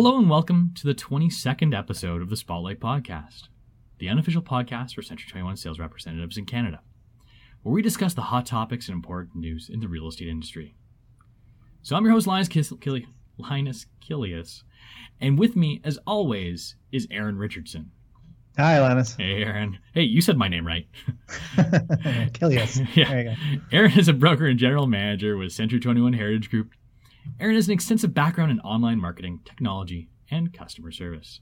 Hello and welcome to the 22nd episode of the Spotlight Podcast, the unofficial podcast for Century 21 sales representatives in Canada, where we discuss the hot topics and important news in the real estate industry. So I'm your host, Linus, Kis- Kili- Linus Kilius, and with me, as always, is Aaron Richardson. Hi, Linus. Hey, Aaron. Hey, you said my name right. Kilius. yeah. There you go. Aaron is a broker and general manager with Century 21 Heritage Group. Aaron has an extensive background in online marketing, technology, and customer service.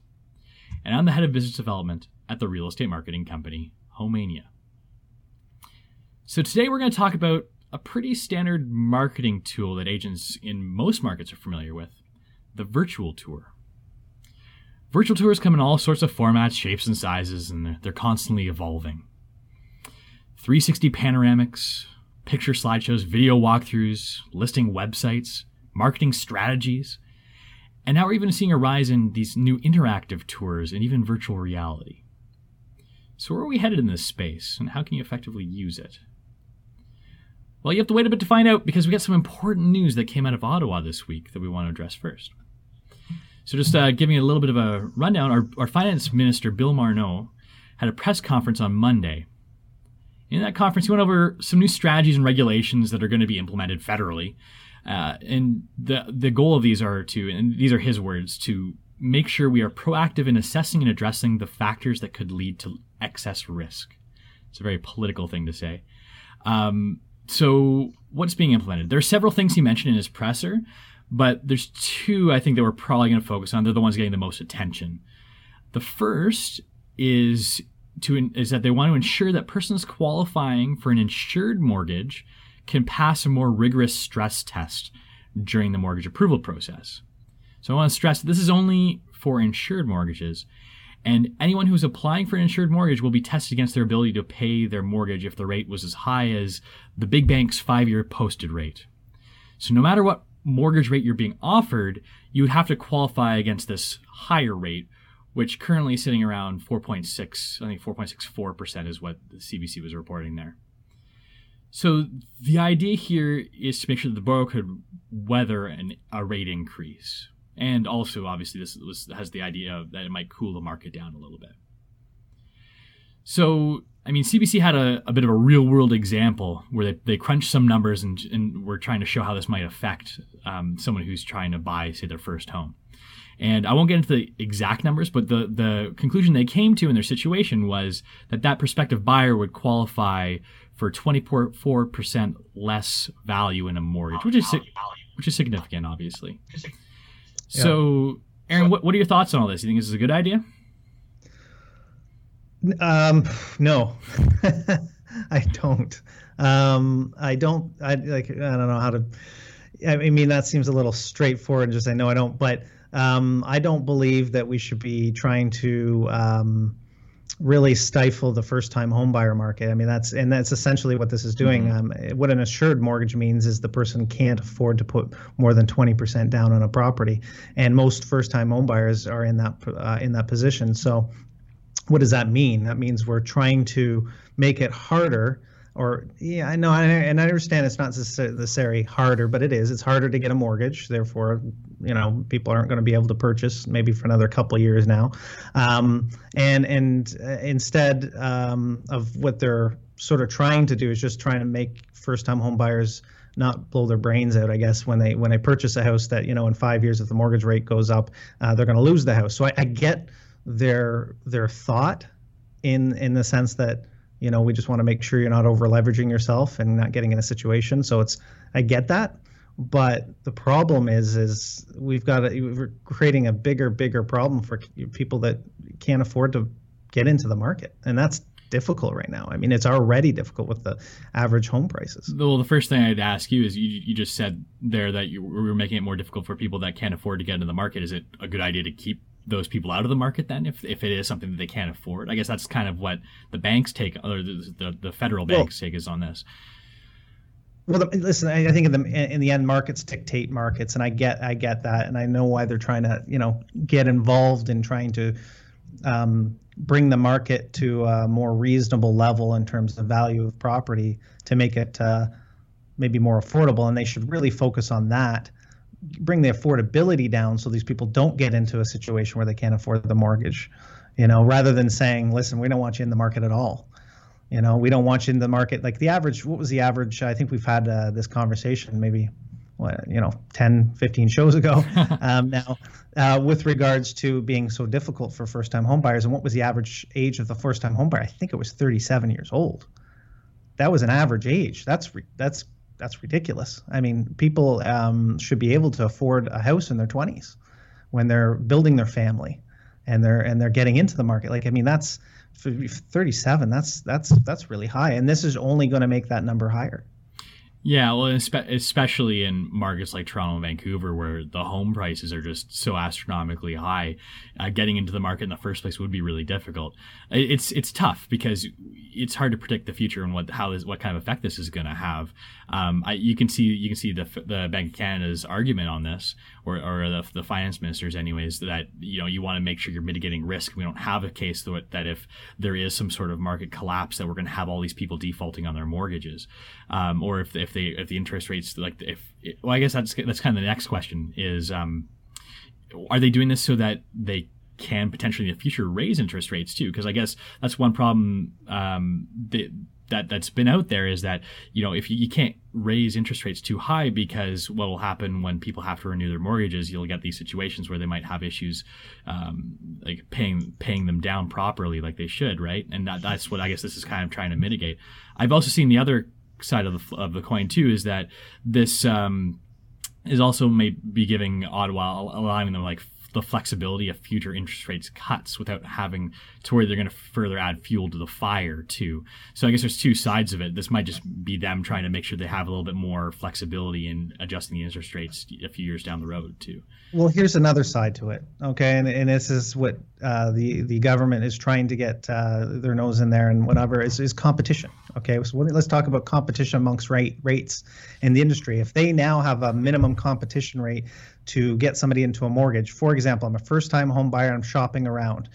And I'm the head of business development at the real estate marketing company, Homania. So today we're going to talk about a pretty standard marketing tool that agents in most markets are familiar with the virtual tour. Virtual tours come in all sorts of formats, shapes, and sizes, and they're- constantly evolving. 360 panoramics, picture slideshows, video walkthroughs, listing websites, marketing strategies, and now we're even seeing a rise in these new interactive tours and even virtual reality. So, where are we headed in this space, and how can you effectively use it? Well, you have to wait a bit to find out because we got some important news that came out of Ottawa this week that we want to address first. So, just uh, giving a little bit of a rundown, our, our finance minister, Bill Morneau, had a press conference on Monday. In that conference, he went over some new strategies and regulations that are going to be implemented federally. Uh, and the, the goal of these are to, and these are his words, to make sure we are proactive in assessing and addressing the factors that could lead to excess risk. It's a very political thing to say. Um, so, what's being implemented? There are several things he mentioned in his presser, but there's two I think that we're probably going to focus on. They're the ones getting the most attention. The first is to is that they want to ensure that persons qualifying for an insured mortgage can pass a more rigorous stress test during the mortgage approval process. So I want to stress this is only for insured mortgages, and anyone who's applying for an insured mortgage will be tested against their ability to pay their mortgage if the rate was as high as the big bank's five-year posted rate. So no matter what mortgage rate you're being offered, you would have to qualify against this higher rate, which currently is sitting around 4.6, I think 4.64% is what the CBC was reporting there. So the idea here is to make sure that the borrower could weather an, a rate increase. And also, obviously, this was, has the idea of that it might cool the market down a little bit. So, I mean, CBC had a, a bit of a real world example where they, they crunched some numbers and, and were trying to show how this might affect um, someone who's trying to buy, say, their first home. And I won't get into the exact numbers, but the, the conclusion they came to in their situation was that that prospective buyer would qualify for 24% less value in a mortgage, which is, which is significant, obviously. So, Aaron, what, what are your thoughts on all this? You think this is a good idea? Um, no, I don't. Um, I don't. I like. I don't know how to. I mean, that seems a little straightforward. Just say no, I don't. But um, I don't believe that we should be trying to um, really stifle the first-time homebuyer market. I mean, that's and that's essentially what this is doing. Um, what an assured mortgage means is the person can't afford to put more than 20% down on a property, and most first-time homebuyers are in that uh, in that position. So what does that mean? That means we're trying to make it harder. Or yeah, I know, and I understand it's not necessarily harder, but it is. It's harder to get a mortgage. Therefore, you know, people aren't going to be able to purchase maybe for another couple years now. Um, and and uh, instead um, of what they're sort of trying to do is just trying to make first-time home buyers not blow their brains out, I guess, when they when they purchase a house that you know in five years if the mortgage rate goes up, uh, they're going to lose the house. So I, I get their their thought in in the sense that you know we just want to make sure you're not over leveraging yourself and not getting in a situation. So it's i get that but the problem is is we've got a, we're creating a bigger bigger problem for people that can't afford to get into the market and that's difficult right now. I mean it's already difficult with the average home prices. Well, the first thing I'd ask you is you, you just said there that you were making it more difficult for people that can't afford to get into the market. Is it a good idea to keep those people out of the market then if, if it is something that they can't afford? I guess that's kind of what the banks take, or the, the, the federal banks well, take is on this. Well, the, listen, I, I think in the in the end, markets dictate markets, and I get I get that, and I know why they're trying to you know get involved in trying to um, bring the market to a more reasonable level in terms of value of property to make it uh, maybe more affordable, and they should really focus on that bring the affordability down so these people don't get into a situation where they can't afford the mortgage you know rather than saying listen we don't want you in the market at all. You know we don't want you in the market. Like the average what was the average? I think we've had uh, this conversation maybe what, you know 10 15 shows ago um, now uh, with regards to being so difficult for first time homebuyers. And what was the average age of the first time homebuyer? I think it was 37 years old. That was an average age. That's that's that's ridiculous. I mean people um, should be able to afford a house in their 20s when they're building their family and they're and they're getting into the market. Like i mean that's 37 that's that's that's really high. And this is only going to make that number higher yeah, well, especially in markets like Toronto and Vancouver, where the home prices are just so astronomically high, uh, getting into the market in the first place would be really difficult. It's it's tough because it's hard to predict the future and what how this, what kind of effect this is going to have. Um, I, you can see you can see the the Bank of Canada's argument on this, or, or the, the finance ministers, anyways, that you know you want to make sure you're mitigating risk. We don't have a case that, that if there is some sort of market collapse, that we're going to have all these people defaulting on their mortgages, um, or if if they if the interest rates like if well, I guess that's that's kind of the next question is um, are they doing this so that they can potentially in the future raise interest rates too? Because I guess that's one problem um, that that's been out there is that you know if you, you can't raise interest rates too high because what will happen when people have to renew their mortgages you'll get these situations where they might have issues um, like paying paying them down properly like they should right? And that, that's what i guess this is kind of trying to mitigate. I've also seen the other side of the of the coin too is that this um, is also may be giving Ottawa allowing them like the flexibility of future interest rates cuts without having to worry they're going to further add fuel to the fire too. So I guess there's two sides of it. This might just be them trying to make sure they have a little bit more flexibility in adjusting the interest rates a few years down the road too. Well, here's another side to it. Okay, and, and this is what uh, the the government is trying to get uh, their nose in there and whatever is, is competition. Okay, so let's talk about competition amongst rate rates in the industry. If they now have a minimum competition rate to get somebody into a mortgage. For example, I'm a first time home buyer, I'm shopping around.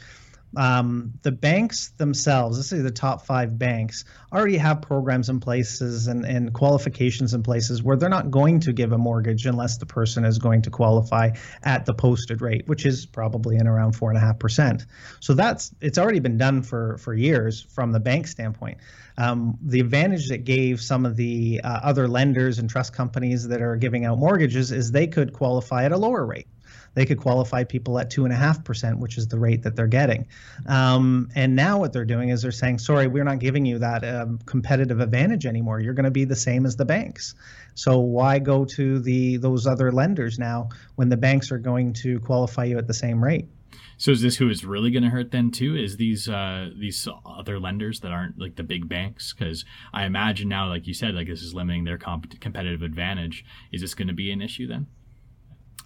Um, the banks themselves, let's say the top five banks, already have programs in places and, and qualifications in places where they're not going to give a mortgage unless the person is going to qualify at the posted rate, which is probably in around four and a half percent. So that's it's already been done for for years from the bank standpoint. Um, the advantage that gave some of the uh, other lenders and trust companies that are giving out mortgages is they could qualify at a lower rate. They could qualify people at two and a half percent, which is the rate that they're getting. Um, and now what they're doing is they're saying, "Sorry, we're not giving you that um, competitive advantage anymore. You're going to be the same as the banks. So why go to the those other lenders now when the banks are going to qualify you at the same rate?" So is this who is really going to hurt then too? Is these uh, these other lenders that aren't like the big banks? Because I imagine now, like you said, like this is limiting their comp- competitive advantage. Is this going to be an issue then?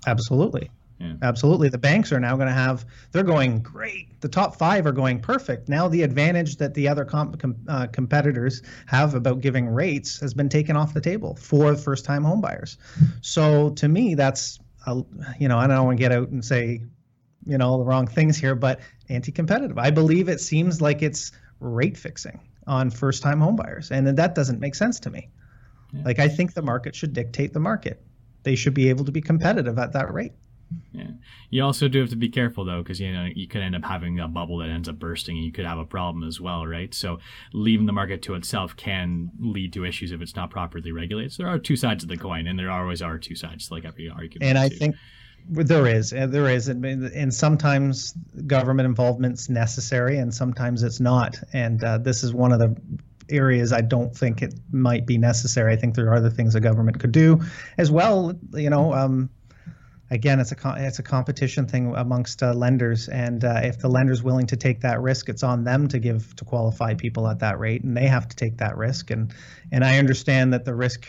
Absolutely. Yeah. Absolutely. The banks are now going to have, they're going great. The top five are going perfect. Now, the advantage that the other comp, com, uh, competitors have about giving rates has been taken off the table for first time homebuyers. So, to me, that's, a, you know, I don't want to get out and say you know the wrong things here, but anti-competitive. I believe it seems like it's rate fixing on first-time homebuyers, and that doesn't make sense to me. Yeah. Like I think the market should dictate the market. They should be able to be competitive at that rate. Yeah. You also do have to be careful though, because you know you could end up having a bubble that ends up bursting, and you could have a problem as well, right? So leaving the market to itself can lead to issues if it's not properly regulated. So there are two sides of the coin, and there always are two sides, like every argument. And I too. think there is, there is, and sometimes government involvement's necessary, and sometimes it's not. And uh, this is one of the areas I don't think it might be necessary. I think there are other things the government could do, as well. You know, um, again, it's a it's a competition thing amongst uh, lenders, and uh, if the lender's willing to take that risk, it's on them to give to qualify people at that rate, and they have to take that risk. And and I understand that the risk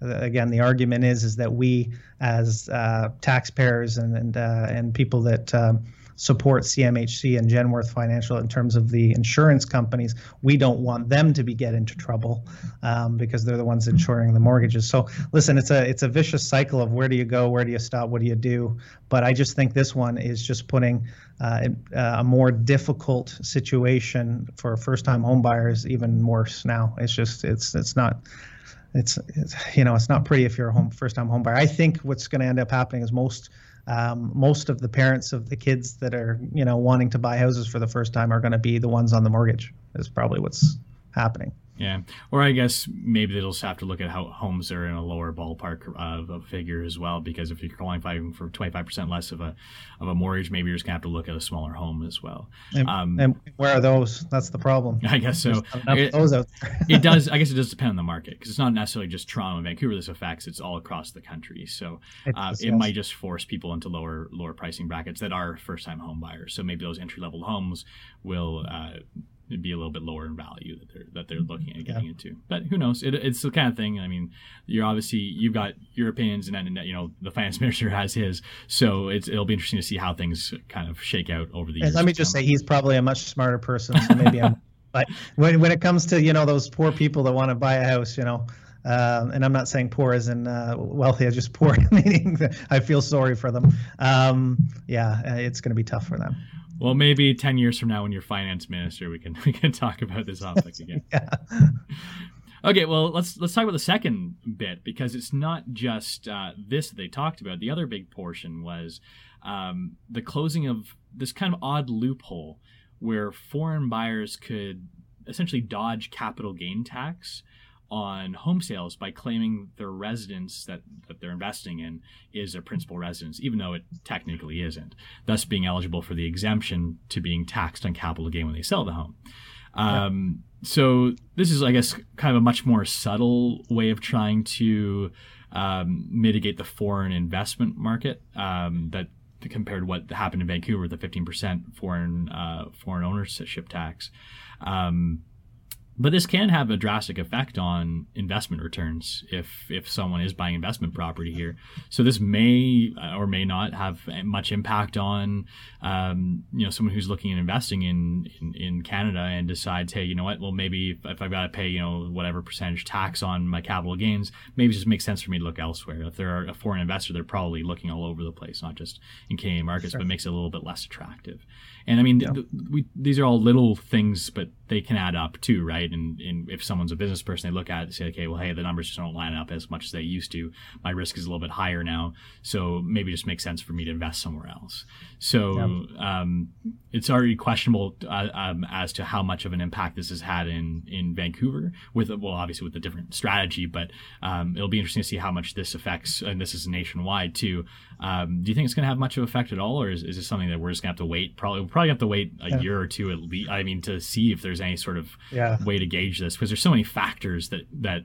again, the argument is is that we, as uh, taxpayers and and uh, and people that um, support CMHC and Genworth Financial in terms of the insurance companies, we don't want them to be get into trouble um, because they're the ones insuring the mortgages. So listen, it's a it's a vicious cycle of where do you go, where do you stop, what do you do? But I just think this one is just putting uh, a more difficult situation for first-time homebuyers even worse now. It's just it's it's not it's, it's you know it's not pretty if you're a home first time home buyer. I think what's going to end up happening is most um, most of the parents of the kids that are you know wanting to buy houses for the first time are going to be the ones on the mortgage. Is probably what's happening. Yeah, or I guess maybe they'll just have to look at how homes are in a lower ballpark of a figure as well. Because if you're qualifying for 25% less of a of a mortgage, maybe you're just gonna have to look at a smaller home as well. And, um, and where are those? That's the problem. I guess so. It, it, does. I guess it does depend on the market because it's not necessarily just Toronto and Vancouver. This affects it's all across the country. So it, uh, it might just force people into lower lower pricing brackets that are first time home buyers. So maybe those entry level homes will. Uh, be a little bit lower in value that they're that they're looking at getting yeah. into. But who knows? It, it's the kind of thing. I mean, you're obviously you've got your opinions, and then you know the finance minister has his. So it's it'll be interesting to see how things kind of shake out over the years. let me just say he's probably a much smarter person. So maybe I'm. But when when it comes to you know those poor people that want to buy a house, you know. Uh, and I'm not saying poor as in uh, wealthy, I just poor, meaning I feel sorry for them. Um, yeah, it's going to be tough for them. Well, maybe ten years from now, when you're finance minister, we can we can talk about this topic again. yeah. Okay, well let's let's talk about the second bit because it's not just uh, this that they talked about. The other big portion was um, the closing of this kind of odd loophole where foreign buyers could essentially dodge capital gain tax on home sales by claiming their residence that, that they're investing in is their principal residence, even though it technically isn't, thus being eligible for the exemption to being taxed on capital gain when they sell the home. Um, So this is, I guess, kind of a much more subtle way of trying to um, mitigate the foreign investment market um, that compared to what happened in Vancouver, the 15% foreign uh, foreign ownership tax. Um, but this can have a drastic effect on investment returns if if someone is buying investment property here. So this may uh, or may not have much impact on um, you know someone who's looking at investing in, in, in Canada and decides, hey, you know what? Well, maybe if, if I've got to pay you know whatever percentage tax on my capital gains, maybe it just makes sense for me to look elsewhere. If they're a foreign investor, they're probably looking all over the place, not just in Canadian markets, sure. but makes it a little bit less attractive. And I mean, yeah. th- we, these are all little things, but they can add up too, right? And, and if someone's a business person, they look at it and say, okay, well, hey, the numbers just don't line up as much as they used to. My risk is a little bit higher now, so maybe it just makes sense for me to invest somewhere else. So yeah. um, it's already questionable uh, um, as to how much of an impact this has had in in Vancouver. With well, obviously with a different strategy, but um, it'll be interesting to see how much this affects. And this is nationwide too. Um, do you think it's going to have much of effect at all, or is, is this something that we're just going to have to wait? Probably, we'll probably have to wait a yeah. year or two at least. I mean, to see if there's any sort of yeah. way to gauge this, because there's so many factors that that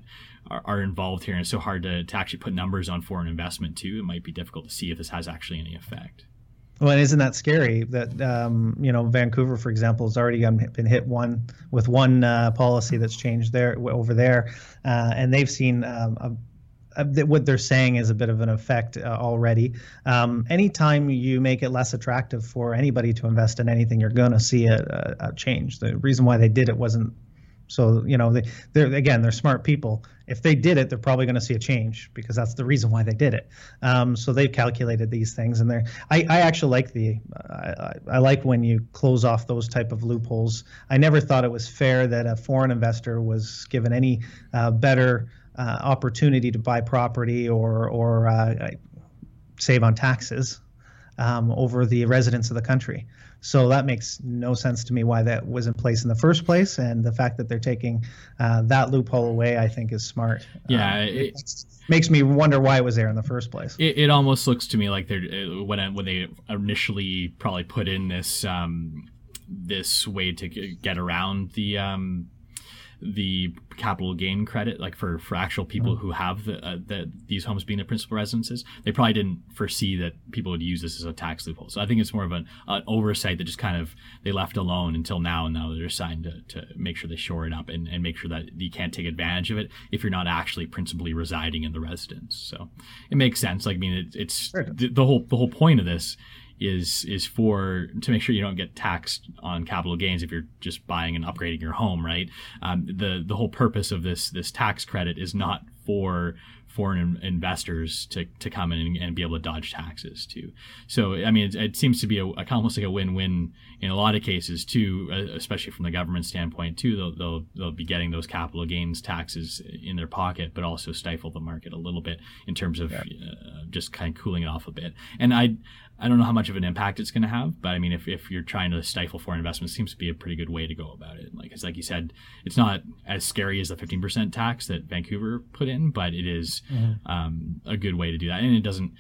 are, are, involved here, and it's so hard to, to actually put numbers on foreign investment too. It might be difficult to see if this has actually any effect. Well, and isn't that scary that um, you know Vancouver, for example, has already been hit one with one uh, policy that's changed there over there, uh, and they've seen um, a what they're saying is a bit of an effect uh, already. Um, anytime you make it less attractive for anybody to invest in anything, you're going to see a, a, a, change. The reason why they did it wasn't so you know they they're again they're smart people. If they did it, they're probably going to see a change because that's the reason why they did it. Um, so they've calculated these things, and they're I, I actually like the I, I like when you close off those type of loopholes. I never thought it was fair that a foreign investor was given any uh, better uh, opportunity to buy property or or uh, save on taxes um, over the residents of the country. So that makes no sense to me why that was in place in the first place, and the fact that they're taking uh, that loophole away, I think, is smart. Yeah, um, it, it makes me wonder why it was there in the first place. It, it almost looks to me like they're uh, when when they initially probably put in this um, this way to get around the um, the capital gain credit, like for, for actual people mm-hmm. who have the, uh, the these homes being their principal residences, they probably didn't foresee that people would use this as a tax loophole. So I think it's more of an, an oversight that just kind of they left alone until now, and now they're assigned to, to make sure they shore it up and, and make sure that you can't take advantage of it if you're not actually principally residing in the residence. So it makes sense. Like I mean, it, it's the, the whole the whole point of this is is for to make sure you don't get taxed on capital gains if you're just buying and upgrading your home, right? Um, the the whole purpose of this this tax credit is not for foreign investors to, to come in and, and, be able to dodge taxes too. So I mean, it, it seems to be a, a, almost like a win-win in a lot of cases too, uh, especially from the government standpoint too. They'll, they'll they'll be getting those capital gains taxes in their pocket, but also stifle the market a little bit in terms of yeah. uh, just kind of cooling it off a bit. And I I don't know how much of an impact it's going to have, but I mean, if, if you're trying to stifle foreign investment, it seems to be a pretty good way to go about it. Like it's like you said, it's not as scary as the 15% tax that Vancouver put in, but it is, mm-hmm. um, a good way to do that, and it doesn't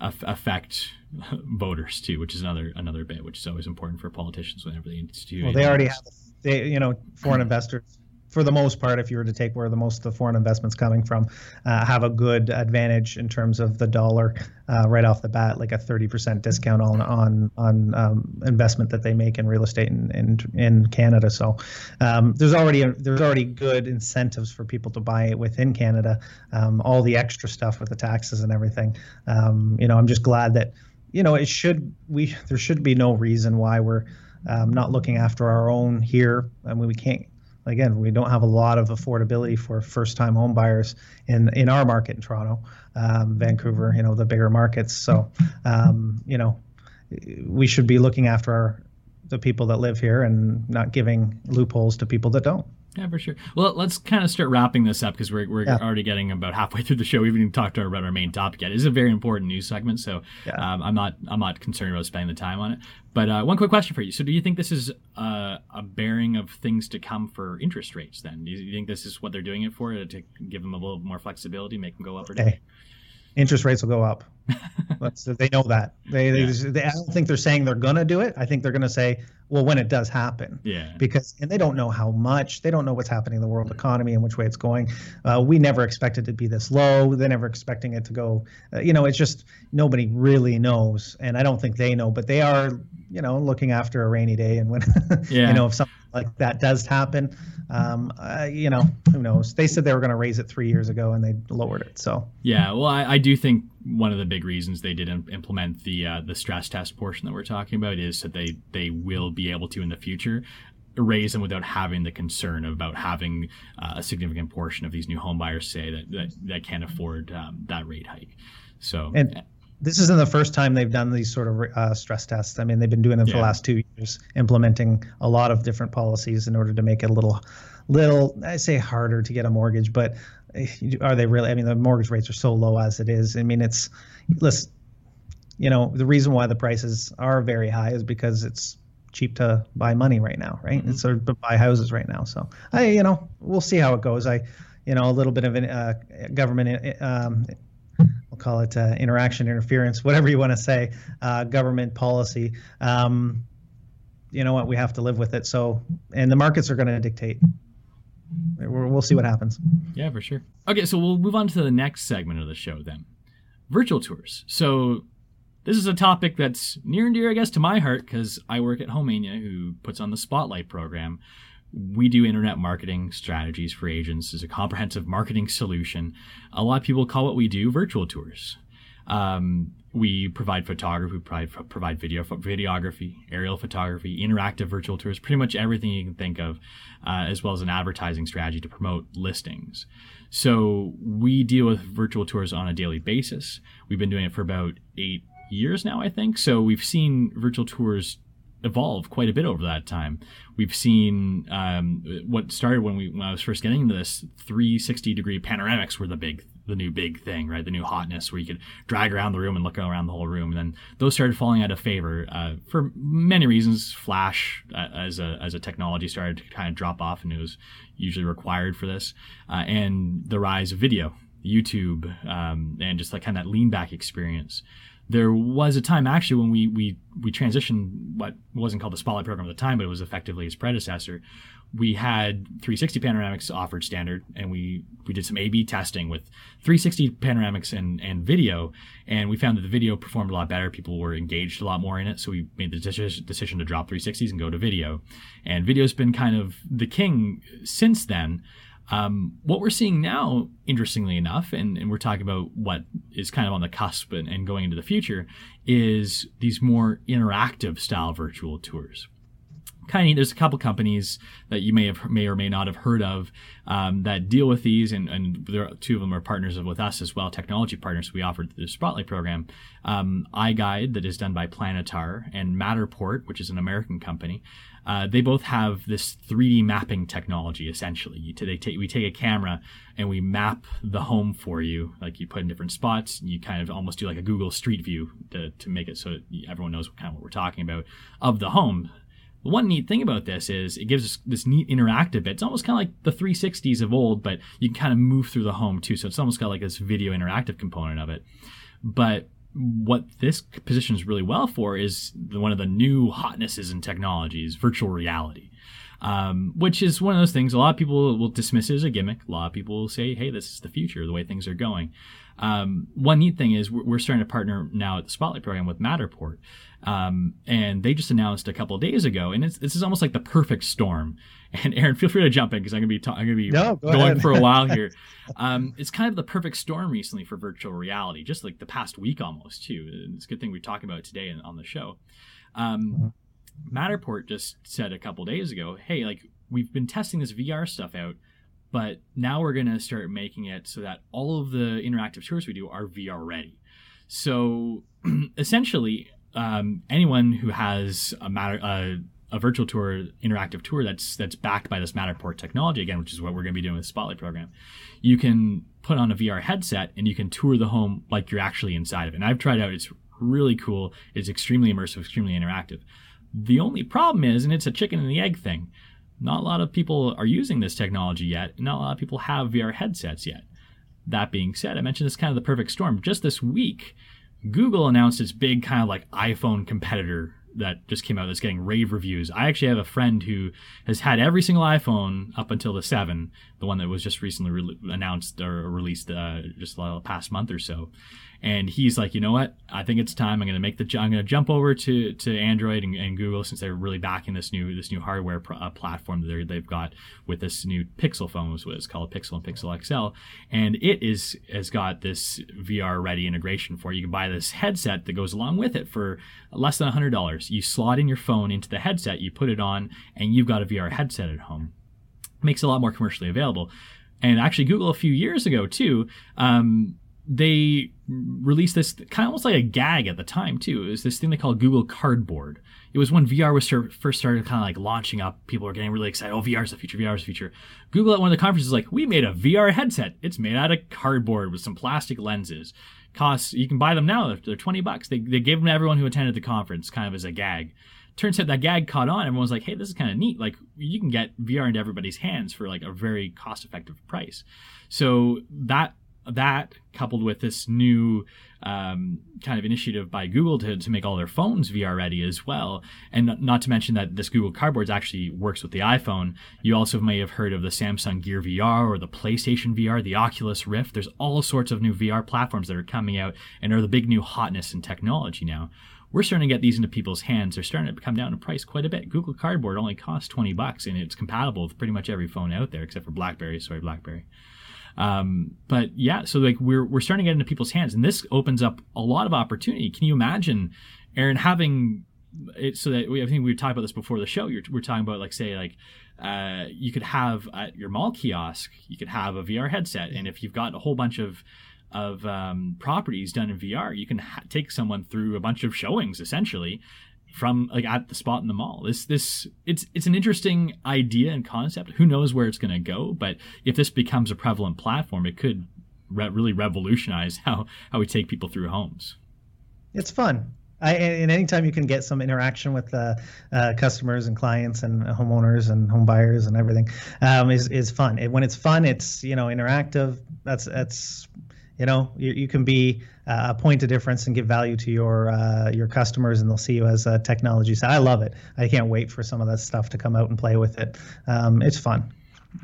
af- affect voters too, which is another another bit, which is always important for politicians whenever they institute. Well, they already have, they you know, foreign investors for the most part, if you were to take where the most of the foreign investments coming from, uh, have a good advantage in terms of the dollar uh, right off the bat, like a 30% discount on on on um, investment that they make in real estate in in, in Canada. So um, there's already a, there's already good incentives for people to buy it within Canada. Um, all the extra stuff with the taxes and everything. Um, you know, I'm just glad that you know it should we there should be no reason why we're um, not looking after our own here. I mean, we can't again, we don't have a lot of affordability for first-time home buyers in in our market in Toronto, um, Vancouver, you know, the bigger markets. So, um, you know, we should be looking after our, the people that live here and not giving loopholes to people that don't. Yeah, for sure. Well, let's kind of start wrapping this up because we're, we're yeah. already getting about halfway through the show. We haven't even talked about our main topic yet. It's a very important news segment, so yeah. um, I'm not I'm not concerned about spending the time on it. But uh, one quick question for you: So, do you think this is uh, a bearing of things to come for interest rates? Then, do you think this is what they're doing it for to give them a little more flexibility, make them go up or down? Hey, interest rates will go up. they know that. They, yeah. they, they, I don't think they're saying they're gonna do it. I think they're gonna say, well, when it does happen. Yeah. Because and they don't know how much. They don't know what's happening in the world economy and which way it's going. Uh, we never expected it to be this low. They're never expecting it to go. Uh, you know, it's just nobody really knows, and I don't think they know. But they are, you know, looking after a rainy day, and when, yeah. you know, if something like that does happen, um, uh, you know, who knows? They said they were going to raise it three years ago, and they lowered it. So yeah, well, I, I do think one of the big reasons they did not implement the uh, the stress test portion that we're talking about is that they they will be able to in the future raise them without having the concern about having uh, a significant portion of these new home buyers say that that, that can't afford um, that rate hike. So and this isn't the first time they've done these sort of uh, stress tests. I mean, they've been doing them yeah. for the last two years, implementing a lot of different policies in order to make it a little, little I say harder to get a mortgage, but eh, are they really? I mean, the mortgage rates are so low as it is. I mean, it's listen, you know, the reason why the prices are very high is because it's cheap to buy money right now, right? Mm-hmm. It's sort of buy houses right now. So I, you know, we'll see how it goes. I, you know, a little bit of a uh, government eh, um, we'll call it uh, interaction, interference, whatever you want to say, uh, government policy. Um, you know what? We have to live with it. So, and the markets are going to dictate. We'll see what happens. Yeah, for sure. Okay, so we'll move on to the next segment of the show then virtual tours. So, this is a topic that's near and dear, I guess, to my heart because I work at Homania, who puts on the Spotlight program, we do internet marketing strategies for agents as a comprehensive marketing solution. A lot of people call what we do virtual tours. Um, we provide photography, we provide, provide video, videography, aerial photography, interactive virtual tours, pretty much everything you can think of, uh, as well as an advertising strategy to promote listings. So we deal with virtual tours on a daily basis. We've been doing it for about eight years now, I think. So we've seen virtual tours evolve quite a bit over that time. We've seen um, what started when we when I was first getting into this 360 degree panoramics were the big the new big thing, right? The new hotness where you could drag around the room and look around the whole room. And then those started falling out of favor uh, for many reasons. Flash uh, as a as a technology started to kind of drop off, and it was usually required for this, uh, and the rise of video, YouTube, um, and just like kind of that lean back experience there was a time actually when we we we transitioned what wasn't called the Spotlight program at the time, but it was effectively its predecessor. We had 360 panoramics offered standard, and we we did some A/B testing with 360 panoramics and and video, and we found that the video performed a lot better. People were engaged a lot more in it, so we made the decision to drop 360s and go to video. And video's been kind of the king since then. Um, what we're seeing now, interestingly enough, and, and, we're talking about what is kind of on the cusp and, and, going into the future, is these more interactive style virtual tours. kind of there's a couple companies that you may have may or may not have heard of um, that deal with these and, and there are, two of them are partners with us as well technology partners we offered the spotlight program um, iGuide that is done by Planitar and Matterport which is an American company uh, they both have this 3D mapping technology essentially you they take we take a camera and we map the home for you like you put in different spots and you kind of almost do like a Google Street View to, to make it so everyone knows kind of what we're talking about of the home one neat thing about this is it gives us this neat interactive bit. It's almost kind of like the 360s of old, but you can kind of move through the home too. So it's almost got like this video interactive component of it. But what this positions really well for is the, one of the new hotnesses in technologies, virtual reality. Um, which is one of those things a lot of people will dismiss as a gimmick. A lot of people will say, hey, this is the future, the way things are going. Um, one neat thing is we're, we're, starting to partner now at the Spotlight program with Matterport. Um, and they just announced a couple days ago, and this is almost like the perfect storm. And Aaron, feel free to jump in because I'm gonna be ta- I'm gonna be no, go going ahead. for a while here. um, it's kind of the perfect storm recently for virtual reality, just like the past week almost too. And it's a good thing we're talking about today on the show. Um, mm-hmm. Matterport just said a couple days ago, hey, like we've been testing this VR stuff out, but now we're gonna start making it so that all of the interactive tours we do are VR ready. So essentially, um, anyone who has a matter a virtual tour interactive tour that's that's backed by this Matterport technology again, which is what we're going to be doing with the Spotlight program. You can put on a VR headset and you can tour the home like you're actually inside of it. And I've tried out; it's really cool. It's extremely immersive, extremely interactive. The only problem is, and it's a chicken and the egg thing. Not a lot of people are using this technology yet. Not a lot of people have VR headsets yet. That being said, I mentioned this kind of the perfect storm. Just this week, Google announced its big kind of like iPhone competitor that just came out that's getting rave reviews. I actually have a friend who has had every single iPhone up until the 7, the one that was just recently re- announced or released uh, just the past month or so and he's like, you know what? I think it's time. I'm to make the. I'm going to jump over to, to Android and, and, Google since they're really backing this new this new hardware pr- uh, platform that they've got with this new Pixel phone, which is called Pixel and Pixel XL, and it is has got this VR ready integration for you. You can buy this headset that goes along with it for less than hundred dollars. You slot in your phone into the headset, you put it on, and you've got a VR headset at home. Makes it a lot more commercially available. And actually, Google a few years ago too. Um, they released this kind of almost like a gag at the time too. It was this thing they called Google Cardboard. It was when VR was first started kind of like launching up. People were getting really excited. Oh, VR is the future. VR is the future. Google at one of the conferences like, we made a VR headset. It's made out of cardboard with some plastic lenses. Costs you can buy them now. They're, twenty bucks. They they gave them to everyone who attended the conference, kind of as a gag. Turns out that gag caught on. Everyone was like, hey, this is kind of neat. Like you can get VR into everybody's hands for like a very cost effective price. So that that coupled with this new um, kind of initiative by Google to, to make all their phones VR ready as well. And not to mention that this Google Cardboard actually works with the iPhone. You also may have heard of the Samsung Gear VR or the PlayStation VR, the Oculus Rift. There's all sorts of new VR platforms that are coming out and are the big new hotness in technology now. We're starting to get these into people's hands. They're starting to come down in price quite a bit. Google Cardboard only costs 20 bucks and it's compatible with pretty much every phone out there except for BlackBerry. Sorry, BlackBerry. Um, but yeah, so like we're we're starting to get into people's hands, and this opens up a lot of opportunity. Can you imagine, Aaron, having it so that we, I think we talked about this before the show. You're, we're talking about like say like uh, you could have at your mall kiosk, you could have a VR headset, and if you've got a whole bunch of of um, properties done in VR, you can ha- take someone through a bunch of showings essentially, from like at the spot in the mall. This this it's it's an interesting idea and concept. Who knows where it's going to go? But if this becomes a prevalent platform, it could re- really revolutionize how how we take people through homes. It's fun. I, and anytime you can get some interaction with uh, uh, customers and clients and homeowners and home buyers and everything um, is is fun. And when it's fun, it's you know interactive. That's that's you know you, you can be uh, a point of difference and give value to your uh, your customers and they'll see you as a technology so i love it. I can't wait for some of that stuff to come out and play with it. Um, it's fun.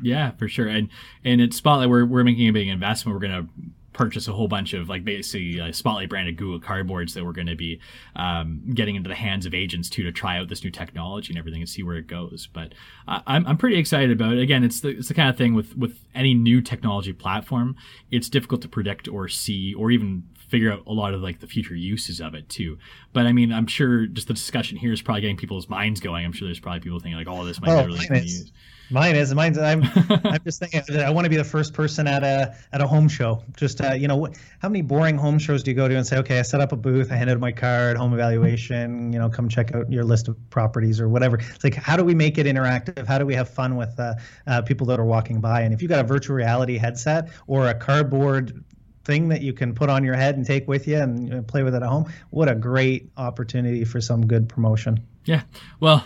Yeah for sure. And and at spotlight we're, we're making a big investment. We're going to purchase a whole bunch of like basically uh, Spotlight branded Google cardboards that we're going to be um, getting into the hands of agents too to try out this new technology and everything and see where it goes. But uh, I'm, I'm pretty excited about it. Again, it's the it's the kind of thing with with any new technology platform, it's difficult to predict or see or even figure out a lot of like the future uses of it too. But I mean, I'm sure just the discussion here is probably getting people's minds going. I'm sure there's probably people thinking like, "Oh, this might oh, be really used." Mine is. Mine's. I'm. I'm just thinking. I want to be the first person at a at a home show. Just uh, you know, how many boring home shows do you go to and say, okay, I set up a booth, I handed my card, home evaluation. You know, come check out your list of properties or whatever. It's like, how do we make it interactive? How do we have fun with uh, uh, people that are walking by? And if you got a virtual reality headset or a cardboard thing that you can put on your head and take with you and play with it at home, what a great opportunity for some good promotion. Yeah. Well,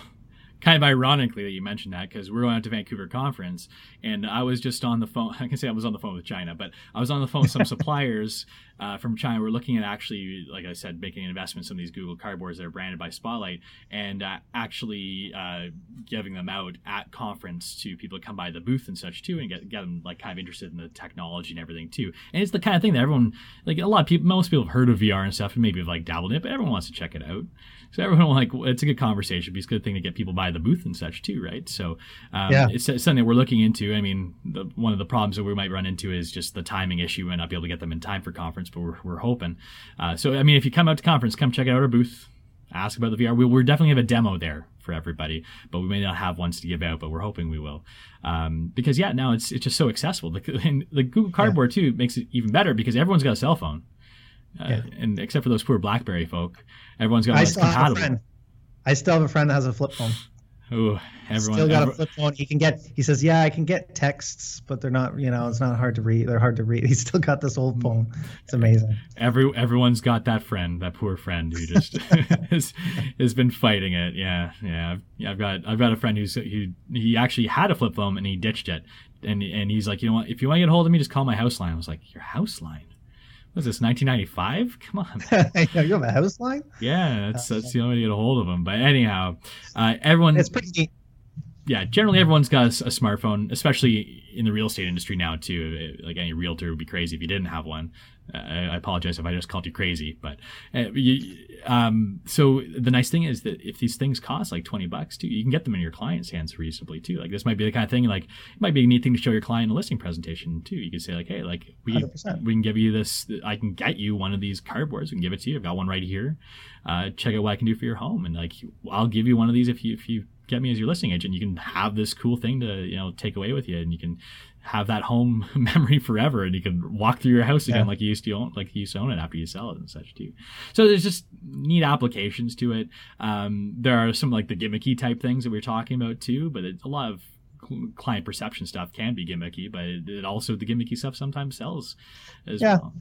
kind of ironically that you mentioned that because we're going out to Vancouver conference and I was just on the phone. I can say I was on the phone with China, but I was on the phone with some suppliers uh, from China. We're looking at actually, like I said, making investments in these Google cardboards that are branded by Spotlight and uh, actually uh, giving them out at conference to people to come by the booth and such too, and get get them like kind of interested in the technology and everything too. And it's the kind of thing that everyone, like a lot of people, most people have heard of VR and stuff, and maybe have like dabbled in it, but everyone wants to check it out. So everyone like it's a good conversation. But it's a good thing to get people by the booth and such too, right? So um, yeah. it's, it's, something we're looking into. I mean, the, one of the problems that we might run into is just the timing issue and not be able to get them in time for conference, but we're, we're hoping. Uh, so I mean, if you come out to conference, come check out our booth. Ask about the VR. We, we're definitely have a demo there for everybody, but we may not have ones to give out, but we're hoping we will. Um, because yeah, now it's it's just so accessible. The, the Google Cardboard yeah. too makes it even better because everyone's got a cell phone. Uh, yeah. and except for those poor BlackBerry folk, everyone's got I still compatible. Have a friend. I still have a friend that has a flip phone. Ooh, everyone still got a flip phone. He can get. He says, "Yeah, I can get texts, but they're not. You know, it's not hard to read. They're hard to read." He's still got this old phone. It's amazing. Every everyone's got that friend, that poor friend who just has, has been fighting it. Yeah, yeah. I've got I've got a friend who's he he actually had a flip phone and he ditched it, and and he's like, you know what? If you want to get a hold of me, just call my house line. I was like, your house line was this 1995? Come on. you have a house line? Yeah, that's that's the only way to get a hold of them. But anyhow, uh, everyone. It's pretty neat. Yeah, generally everyone's got a, a, smartphone, especially in the real estate industry now too. Like any realtor would be crazy if you didn't have one. I apologize if I just called you crazy, but uh, you, um, so the nice thing is that if these things cost like twenty bucks too, you can get them in your client's hands reasonably too. Like this might be the kind of thing like it might be a neat thing to show your client a listing presentation too. You could say like, hey, like we 100%. we can give you this. I can get you one of these cardboards. We can give it to you. I've got one right here. Uh, check out what I can do for your home, and like I'll give you one of these if you if you get me as your listing agent. You can have this cool thing to you know take away with you, and you can have that home memory forever and you can walk through your house again yeah. like you used to own like you used to own it after you sell it and such too so there's just neat applications to it um, there are some like the gimmicky type things that we are talking about too but it's a lot of client perception stuff can be gimmicky but it also the gimmicky stuff sometimes sells as yeah. well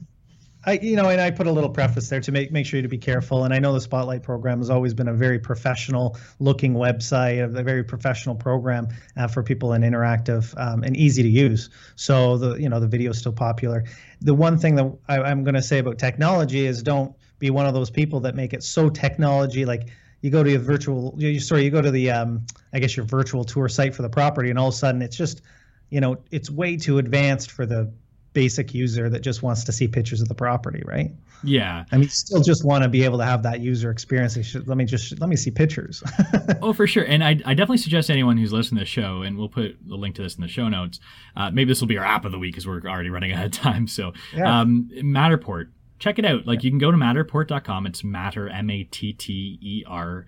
I, you know, and I put a little preface there to make make sure you to be careful. And I know the Spotlight program has always been a very professional looking website, a very professional program uh, for people and interactive um, and easy to use. So the you know the video is still popular. The one thing that I, I'm going to say about technology is don't be one of those people that make it so technology like you go to your virtual you, sorry you go to the um, I guess your virtual tour site for the property and all of a sudden it's just you know it's way too advanced for the basic user that just wants to see pictures of the property, right? Yeah. I mean, still just want to be able to have that user experience. Should, let me just let me see pictures. oh, for sure. And I, I definitely suggest anyone who's listening to the show, and we'll put the link to this in the show notes. Uh, maybe this will be our app of the week because we're already running out of time. So, yeah. um, Matterport, check it out. Like you can go to matterport.com. It's Matter M A T T E R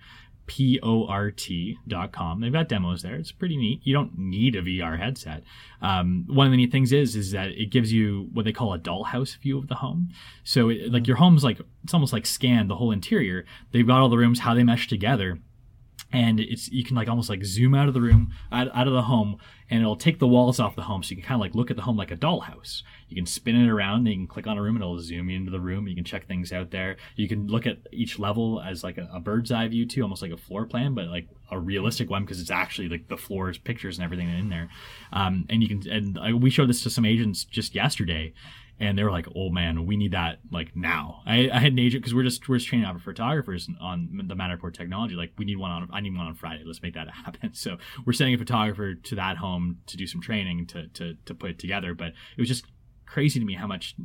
port.com. They've got demos there. It's pretty neat. You don't need a VR headset. Um, one of the neat things is is that it gives you what they call a dollhouse view of the home. So it, like your home's like it's almost like scanned the whole interior. They've got all the rooms how they mesh together and it's you can like almost like zoom out of the room out, out of the home and it'll take the walls off the home so you can kind of like look at the home like a dollhouse. You can spin it around and you can click on a room and it'll zoom you into the room. You can check things out there. You can look at each level as like a, a bird's eye view too almost like a floor plan but like a realistic one because it's actually like the floors pictures and everything in there. Um, and you can and I, we showed this to some agents just yesterday and they were like, "Oh man, we need that like now." I, I had an agent because we're just we're just training out photographers on the Matterport technology. Like, we need one on I need one on Friday. Let's make that happen. So we're sending a photographer to that home to do some training to to to put it together. But it was just crazy to me how much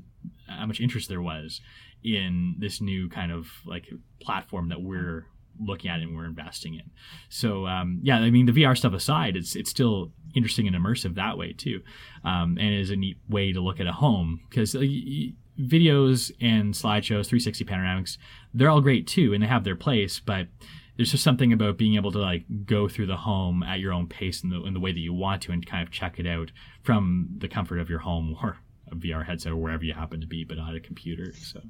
how much interest there was in this new kind of like platform that we're looking at and we're investing in. So um, yeah, I mean the VR stuff aside, it's it's still interesting and immersive that way too, um, and is a neat way to look at a home because uh, videos and slideshows, 360 panoramics, they're all great too, and they have their place, but there's just something about being able to like go through the home at your own pace in the, in the way that you want to and kind of check it out from the comfort of your home or a VR headset or wherever you happen to be, but not a computer. So.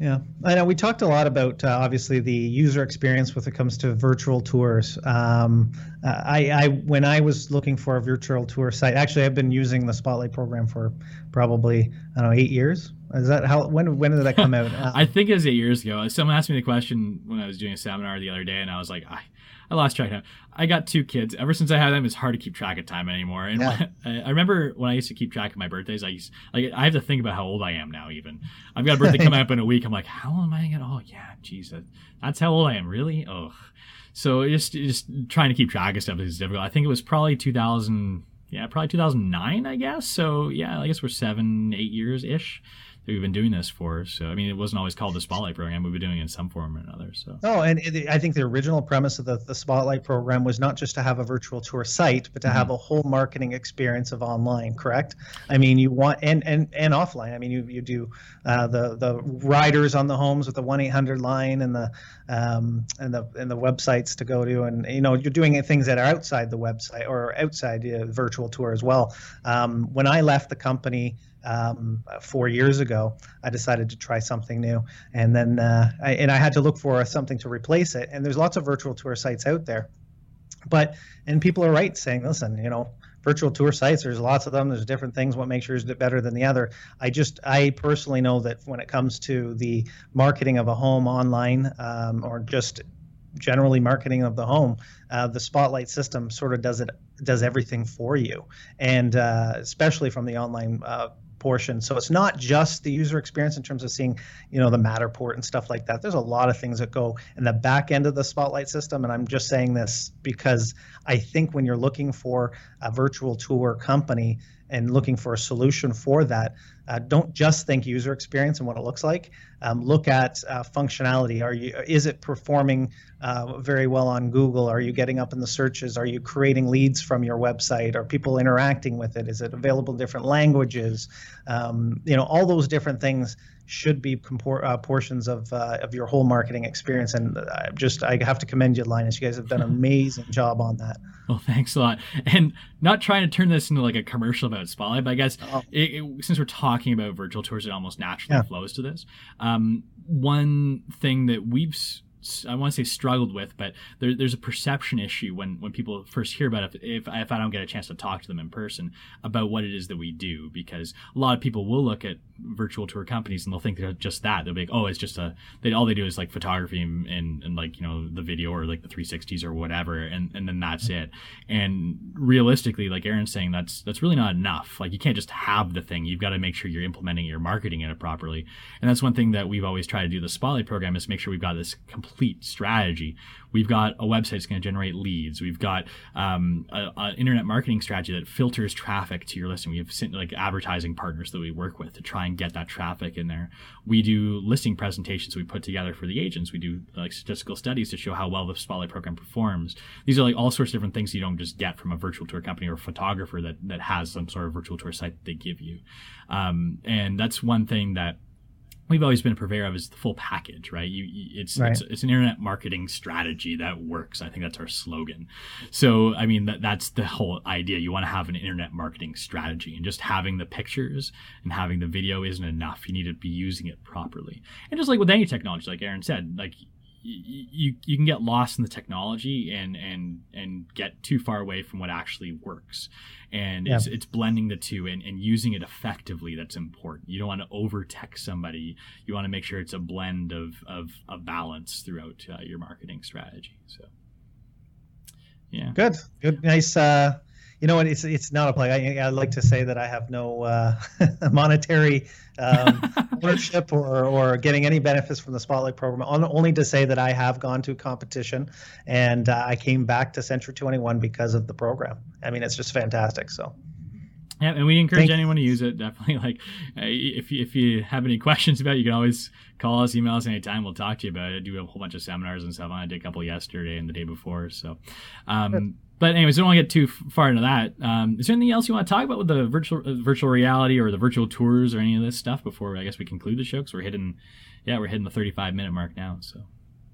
Yeah, I know we talked a lot about uh, obviously the user experience when it comes to virtual tours. Um, I, I, when I was looking for a virtual tour site, actually I've been using the Spotlight program for probably I don't know eight years. Is that how when when did that come out? I think it was eight years ago. Someone asked me the question when I was doing a seminar the other day, and I was like, I, I lost track of I got two kids. Ever since I had them, it's hard to keep track of time anymore. And yeah. I remember when I used to keep track of my birthdays, I used like I have to think about how old I am now. Even I've got a birthday coming up in a week. I'm like, how old am I again? Oh yeah, Jesus, that's how old I am. Really? Oh, so just just trying to keep track of stuff is difficult. I think it was probably 2000. Yeah, probably 2009, I guess. So yeah, I guess we're seven, eight years ish that we've been doing this for. So I mean, it wasn't always called the Spotlight program. We've been doing it in some form or another. So oh, and it, I think the original premise of the, the Spotlight program was not just to have a virtual tour site, but to mm-hmm. have a whole marketing experience of online. Correct? I mean, you want and and and offline. I mean, you you do uh, the the riders on the homes with the one eight hundred line and the um, and the and the websites to go to, and you know you're doing things that are outside the website or outside the virtual tour as well. Um, when I left the company um, four years ago, I decided to try something new, and then uh, I, and I had to look for something to replace it. And there's lots of virtual tour sites out there, but and people are right saying, listen, you know, virtual tour sites, there's lots of them. There's different things. What makes yours better than the other? I just I personally know that when it comes to the marketing of a home online um, or just generally marketing of the home, uh, the Spotlight system sort of does it does everything for you, and uh, especially from the online uh, portion. So it's not just the user experience in terms of seeing, you know, the Matterport and stuff like that. There's a lot of things that go in the back end of the Spotlight system. And I'm just saying this because I think when you're looking for a virtual tour company and looking for a solution for that, uh, don't just think user experience and what it looks like. Um, look at uh, functionality. Are you is it performing uh, very well on Google? Are you getting up in the searches? Are you creating leads from your website? Are people interacting with it? Is it available in different languages? Um, you know, all those different things should be compor- uh, portions of uh, of your whole marketing experience. And I just I have to commend you, Linus. You guys have done an amazing job on that. Well, thanks a lot. And not trying to turn this into like a commercial about Spotlight, but I guess oh. it, it, since we're talking about virtual tours, it almost naturally yeah. flows to this. Um, one thing that we've I want to say struggled with, but there, there's a perception issue when, when people first hear about it. If, if I don't get a chance to talk to them in person about what it is that we do, because a lot of people will look at virtual tour companies and they'll think they're just that. They'll be like, oh, it's just a, they, all they do is like photography and, and, and like, you know, the video or like the 360s or whatever. And, and then that's it. And realistically, like Aaron's saying, that's, that's really not enough. Like you can't just have the thing. You've got to make sure you're implementing your marketing in it properly. And that's one thing that we've always tried to do the Spotlight program is make sure we've got this complete complete strategy. We've got a website that's going to generate leads. We've got um, an internet marketing strategy that filters traffic to your listing. We have like advertising partners that we work with to try and get that traffic in there. We do listing presentations we put together for the agents. We do like statistical studies to show how well the Spotlight program performs. These are like all sorts of different things you don't just get from a virtual tour company or a photographer that that has some sort of virtual tour site that they give you. Um, and that's one thing that we've always been a purveyor of is the full package, right? You, it's, right. it's, it's an internet marketing strategy that works. I think that's our slogan. So, I mean, that, that's the whole idea. You want to have an internet marketing strategy, and just having the pictures and having the video isn't enough. You need to be using it properly. And just like with any technology, like Aaron said, like you you can get lost in the technology and and and get too far away from what actually works. And yeah. it's, it's blending the two and, and using it effectively that's important. You don't want to over tech somebody. You want to make sure it's a blend of of a balance throughout uh, your marketing strategy. So yeah. Good. Good. Nice uh you know what? It's it's not a play. I, I like to say that I have no uh, monetary um, ownership or or getting any benefits from the Spotlight program. Only to say that I have gone to competition, and uh, I came back to Century 21 because of the program. I mean, it's just fantastic. So. Yeah, and we encourage Thank anyone to use it. Definitely, like if you, if you have any questions about it, you can always call us, email us anytime. We'll talk to you about it. I do a whole bunch of seminars and stuff. I did a couple yesterday and the day before. So, um, but anyways, we don't want to get too far into that. Um, is there anything else you want to talk about with the virtual uh, virtual reality or the virtual tours or any of this stuff before I guess we conclude the show? Because we're hitting, yeah, we're hitting the 35 minute mark now. So.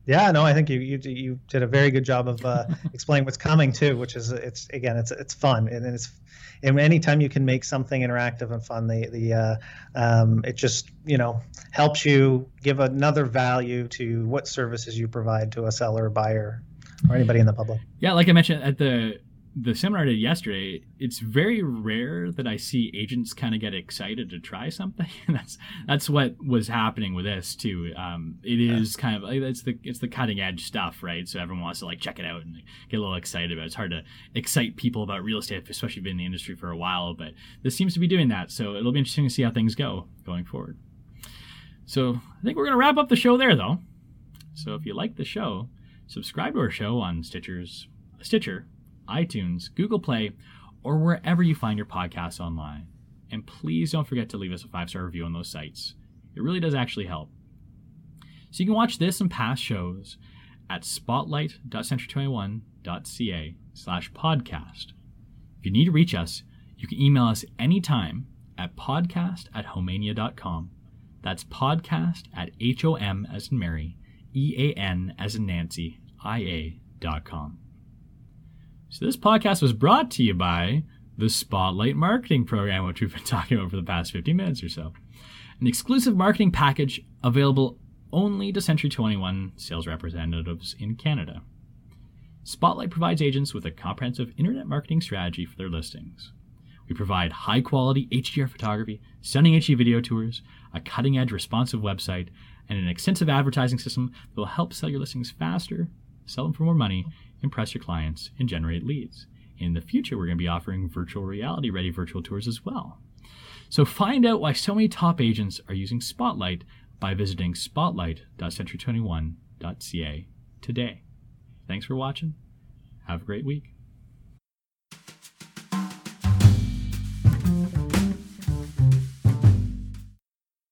Yeah, no, I think you you, you did a very good job of uh, explaining what's coming too, which is it's again it's it's fun and it's and anytime you can make something interactive and fun, the the uh, um, it just you know helps you give another value to what services you provide to a seller, or buyer, or anybody in the public. Yeah, like I mentioned at the the seminar I did yesterday, it's very rare that I see agents kind of get excited to try something. that's that's what was happening with this too. Um, it is yeah. kind of it's the it's the cutting edge stuff, right? So everyone wants to like check it out and get a little excited about. it. It's hard to excite people about real estate, especially been in the industry for a while. But this seems to be doing that, so it'll be interesting to see how things go going forward. So I think we're gonna wrap up the show there, though. So if you like the show, subscribe to our show on Stitcher's Stitcher iTunes, Google Play, or wherever you find your podcasts online. And please don't forget to leave us a five star review on those sites. It really does actually help. So you can watch this and past shows at spotlight.century21.ca slash podcast. If you need to reach us, you can email us anytime at podcast at homania.com. That's podcast at H-O-M as in Mary, E-A-N as in Nancy, I-A dot com. So, this podcast was brought to you by the Spotlight Marketing Program, which we've been talking about for the past 50 minutes or so. An exclusive marketing package available only to Century 21 sales representatives in Canada. Spotlight provides agents with a comprehensive internet marketing strategy for their listings. We provide high quality HDR photography, stunning HD video tours, a cutting edge responsive website, and an extensive advertising system that will help sell your listings faster, sell them for more money, impress your clients, and generate leads. In the future, we're going to be offering virtual reality ready virtual tours as well. So find out why so many top agents are using Spotlight by visiting spotlight.century21.ca today. Thanks for watching. Have a great week.